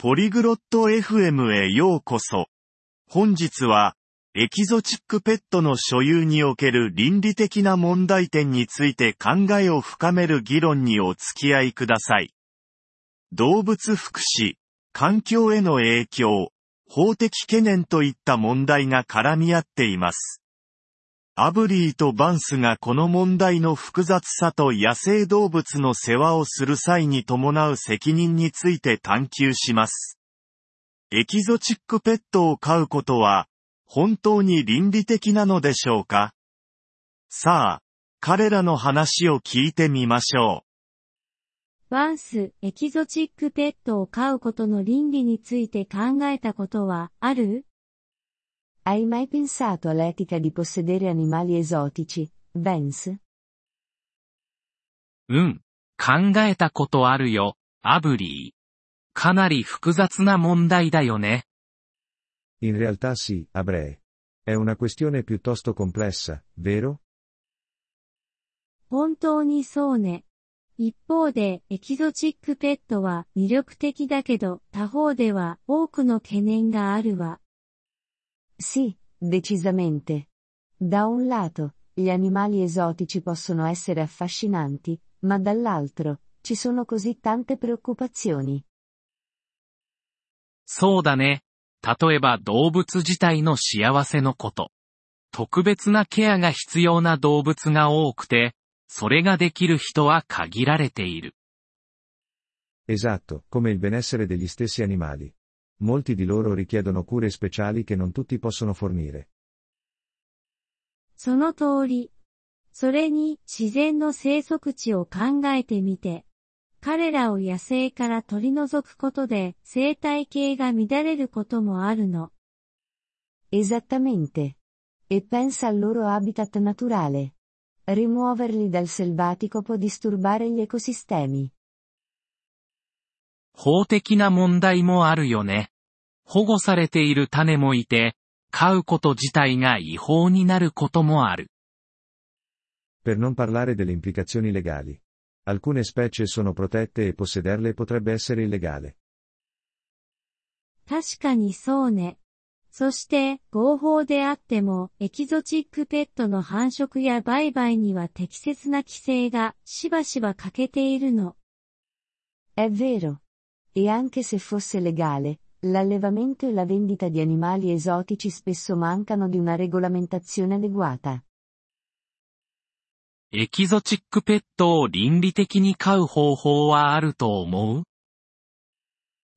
ポリグロット FM へようこそ。本日は、エキゾチックペットの所有における倫理的な問題点について考えを深める議論にお付き合いください。動物福祉、環境への影響、法的懸念といった問題が絡み合っています。アブリーとバンスがこの問題の複雑さと野生動物の世話をする際に伴う責任について探求します。エキゾチックペットを飼うことは、本当に倫理的なのでしょうか？さあ、彼らの話を聞いてみましょう。バンス、エキゾチックペットを飼うことの倫理について考えたことはある？Hai mai pensato all'etica di possedere animali esotici, Vance? うん。考えたことあるよ、アブリー。かなり複雑な問題だよね。In realtà sì, Abrei. È una questione piuttosto complessa, vero? 本当にそうね。一方で、エキゾチックペットは魅力的だけど、他方では多くの懸念があるわ。Sì, decisamente. Da un lato, gli animali esotici possono essere affascinanti, ma dall'altro, ci sono così tante preoccupazioni. そうだね。例えば動物自体の幸せのこと。特別なケアが必要な動物が多くて、それができる人は限られている。Esatto, come il benessere degli stessi animali. Molti di loro richiedono cure speciali che non tutti possono fornire. その通り。それに自然の生息地を考えてみて、彼らを野生から取り除くことで生態系が乱れることもあるの。Esattamente. E pensa al loro habitat naturale. Rimuoverli dal selvatico può disturbare gli ecosistemi. 法的な問題もあるよね。保護されている種もいて、飼うこと自体が違法になることもある。Per non parlare delle implicazioni legali. Alcune specie sono protette e possederle potrebbe essere illegale. 確かにそうね。そして、合法であっても、エキゾチックペットの繁殖や売買には適切な規制がしばしば欠けているの。È vero. E anche se fosse legale, l'allevamento e la vendita di animali esotici spesso mancano di una regolamentazione adeguata. エキゾチックペットを倫理的に飼う方法はあると思う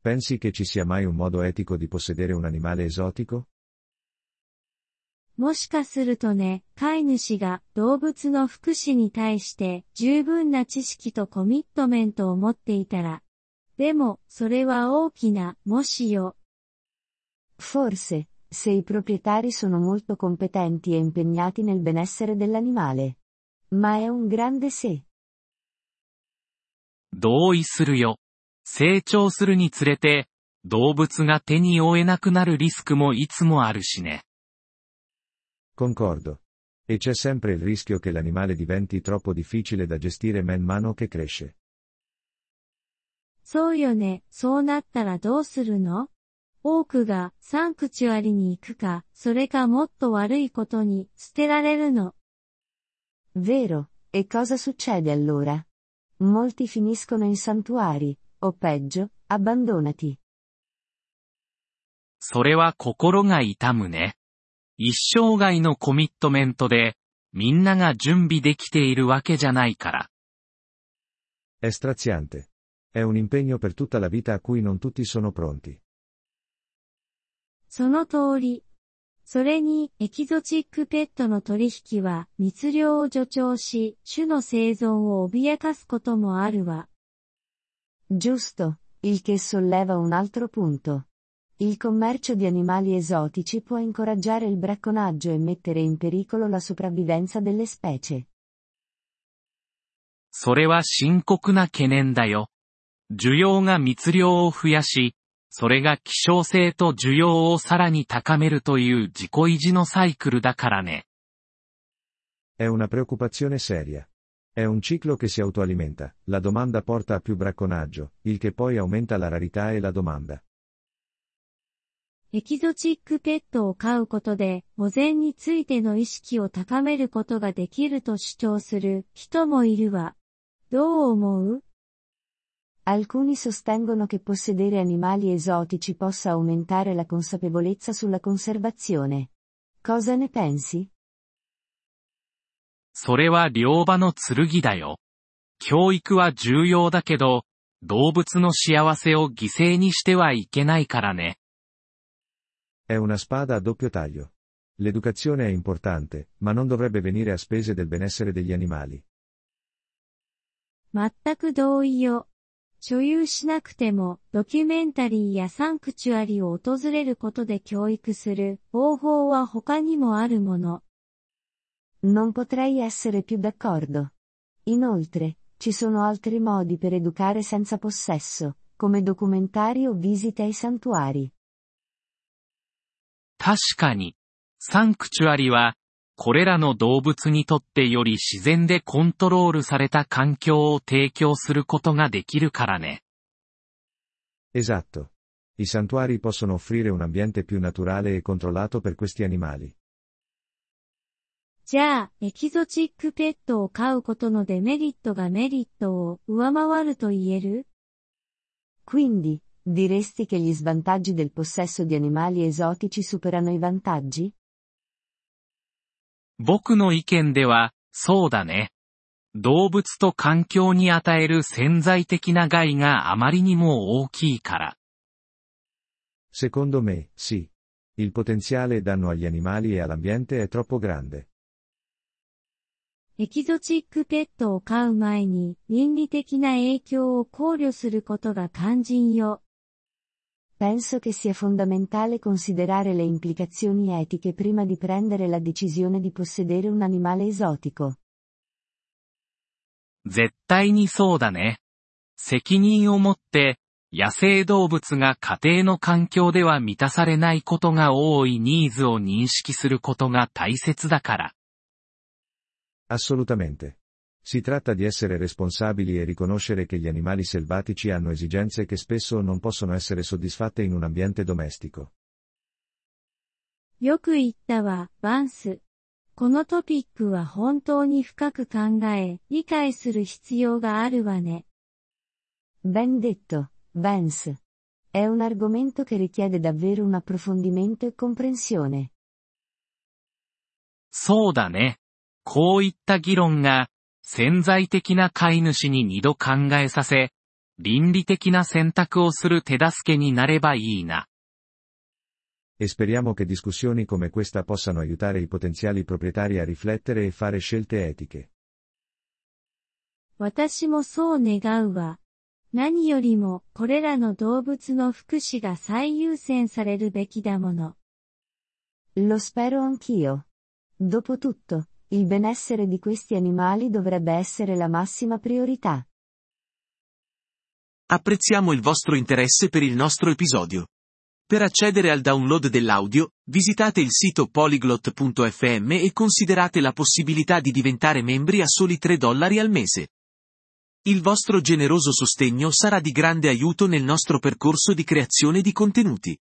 Pensi che ci sia mai un modo etico di possedere un animale esotico? もしかするとね、飼い主が動物の福祉に対して十分な知識とコミットメントを持っていたら、 でも、それは大きな、もしよ。Forse, se i proprietari sono molto competenti e impegnati nel benessere dell'animale. Ma è un grande se. 同意するよ。成長するにつれて、動物が手に負えなくなるリスクもいつもあるしね。Concordo. E c'è sempre il rischio che l'animale diventi troppo difficile da gestire man mano che cresce. そうよね、そうなったらどうするの？多くがサンクチュアリに行くか、それかもっと悪いことに捨てられるの。Vero, e cosa succede allora? Molti finiscono in santuari, o peggio, abbandonati. それは心が痛むね。一生涯のコミットメントで、みんなが準備できているわけじゃないから。È straziante. È un impegno per tutta la vita a cui non tutti sono pronti. その通り。それに、エキゾチックペットの取引は密漁を助長し、種の生存を脅かすこともあるわ。Giusto, il che solleva un altro punto. Il commercio di animali esotici può incoraggiare il bracconaggio e mettere in pericolo la sopravvivenza delle specie. それは深刻な懸念だよ。 需要が密量を増やし、それが希少性と需要をさらに高めるという自己維持のサイクルだからね。È una preoccupazione seria. È un ciclo che si autoalimenta, la domanda porta a più bracconaggio, il che poi aumenta la rarità e la domanda. エキゾチックペットを飼うことで保全についての意識を高めることができると主張する人もいるわ。どう思う Alcuni sostengono che possedere animali esotici possa aumentare la consapevolezza sulla conservazione. Cosa ne pensi? それは両場の剣だよ。教育は重要だけど、動物の幸せを犠牲にしてはいけないからね。È una spada a doppio taglio. L'educazione è importante, ma non dovrebbe venire a spese del benessere degli animali. 全く同意よ。 所有しなくても、ドキュメンタリーやサンクチュアリを訪れることで教育する方法は他にもあるもの。Non potrei essere più d'accordo. Inoltre, ci sono altri modi per educare senza possesso, come documentari o visite ai santuari. 確かに、サンクチュアリは、これらの動物にとってより自然でコントロールされた環境を提供することができるからね。Esatto. I santuari possono offrire un ambiente più naturale e controllato per questi animali. じゃあ、エキゾチックペットを飼うことのデメリットがメリットを上回ると言える Quindi, diresti che gli svantaggi del possesso di animali esotici superano i vantaggi? 僕の意見では、そうだね。動物と環境に与える潜在的な害があまりにも大きいから。Secondo me, sì. Il potenziale danno agli animali e all'ambiente è troppo grande. エキゾチックペットを飼う前に倫理的な影響を考慮することが肝心よ。Penso che sia fondamentale considerare le implicazioni etiche prima di prendere la decisione di possedere un animale esotico. 絶対にそうだね。責任を持って、野生動物が家庭の環境では満たされないことが多いニーズを認識することが大切だから。Assolutamente. Si tratta di essere responsabili e riconoscere che gli animali selvatici hanno esigenze che spesso non possono essere soddisfatte in un ambiente domestico. よく言ったわ、バンス。このトピックは本当に深く考え、理解する必要があるわね。 Ben detto, Vance. È un argomento che richiede davvero un approfondimento e comprensione. そうだね。こういった議論が、 潜在的な飼い主に二度考えさせ、倫理的な選択をする手助けになればいいな。E speriamo che discussioni come questa possano aiutare i potenziali proprietari a riflettere e fare scelte etiche. 私もそう願うわ。何よりも、これらの動物の福祉が最優先されるべきだもの。Lo spero anch'io. Dopotutto, il benessere di questi animali dovrebbe essere la massima priorità. Apprezziamo il vostro interesse per il nostro episodio. Per accedere al download dell'audio, visitate il sito polyglot.fm e considerate la possibilità di diventare membri a soli 3 dollari al mese. Il vostro generoso sostegno sarà di grande aiuto nel nostro percorso di creazione di contenuti.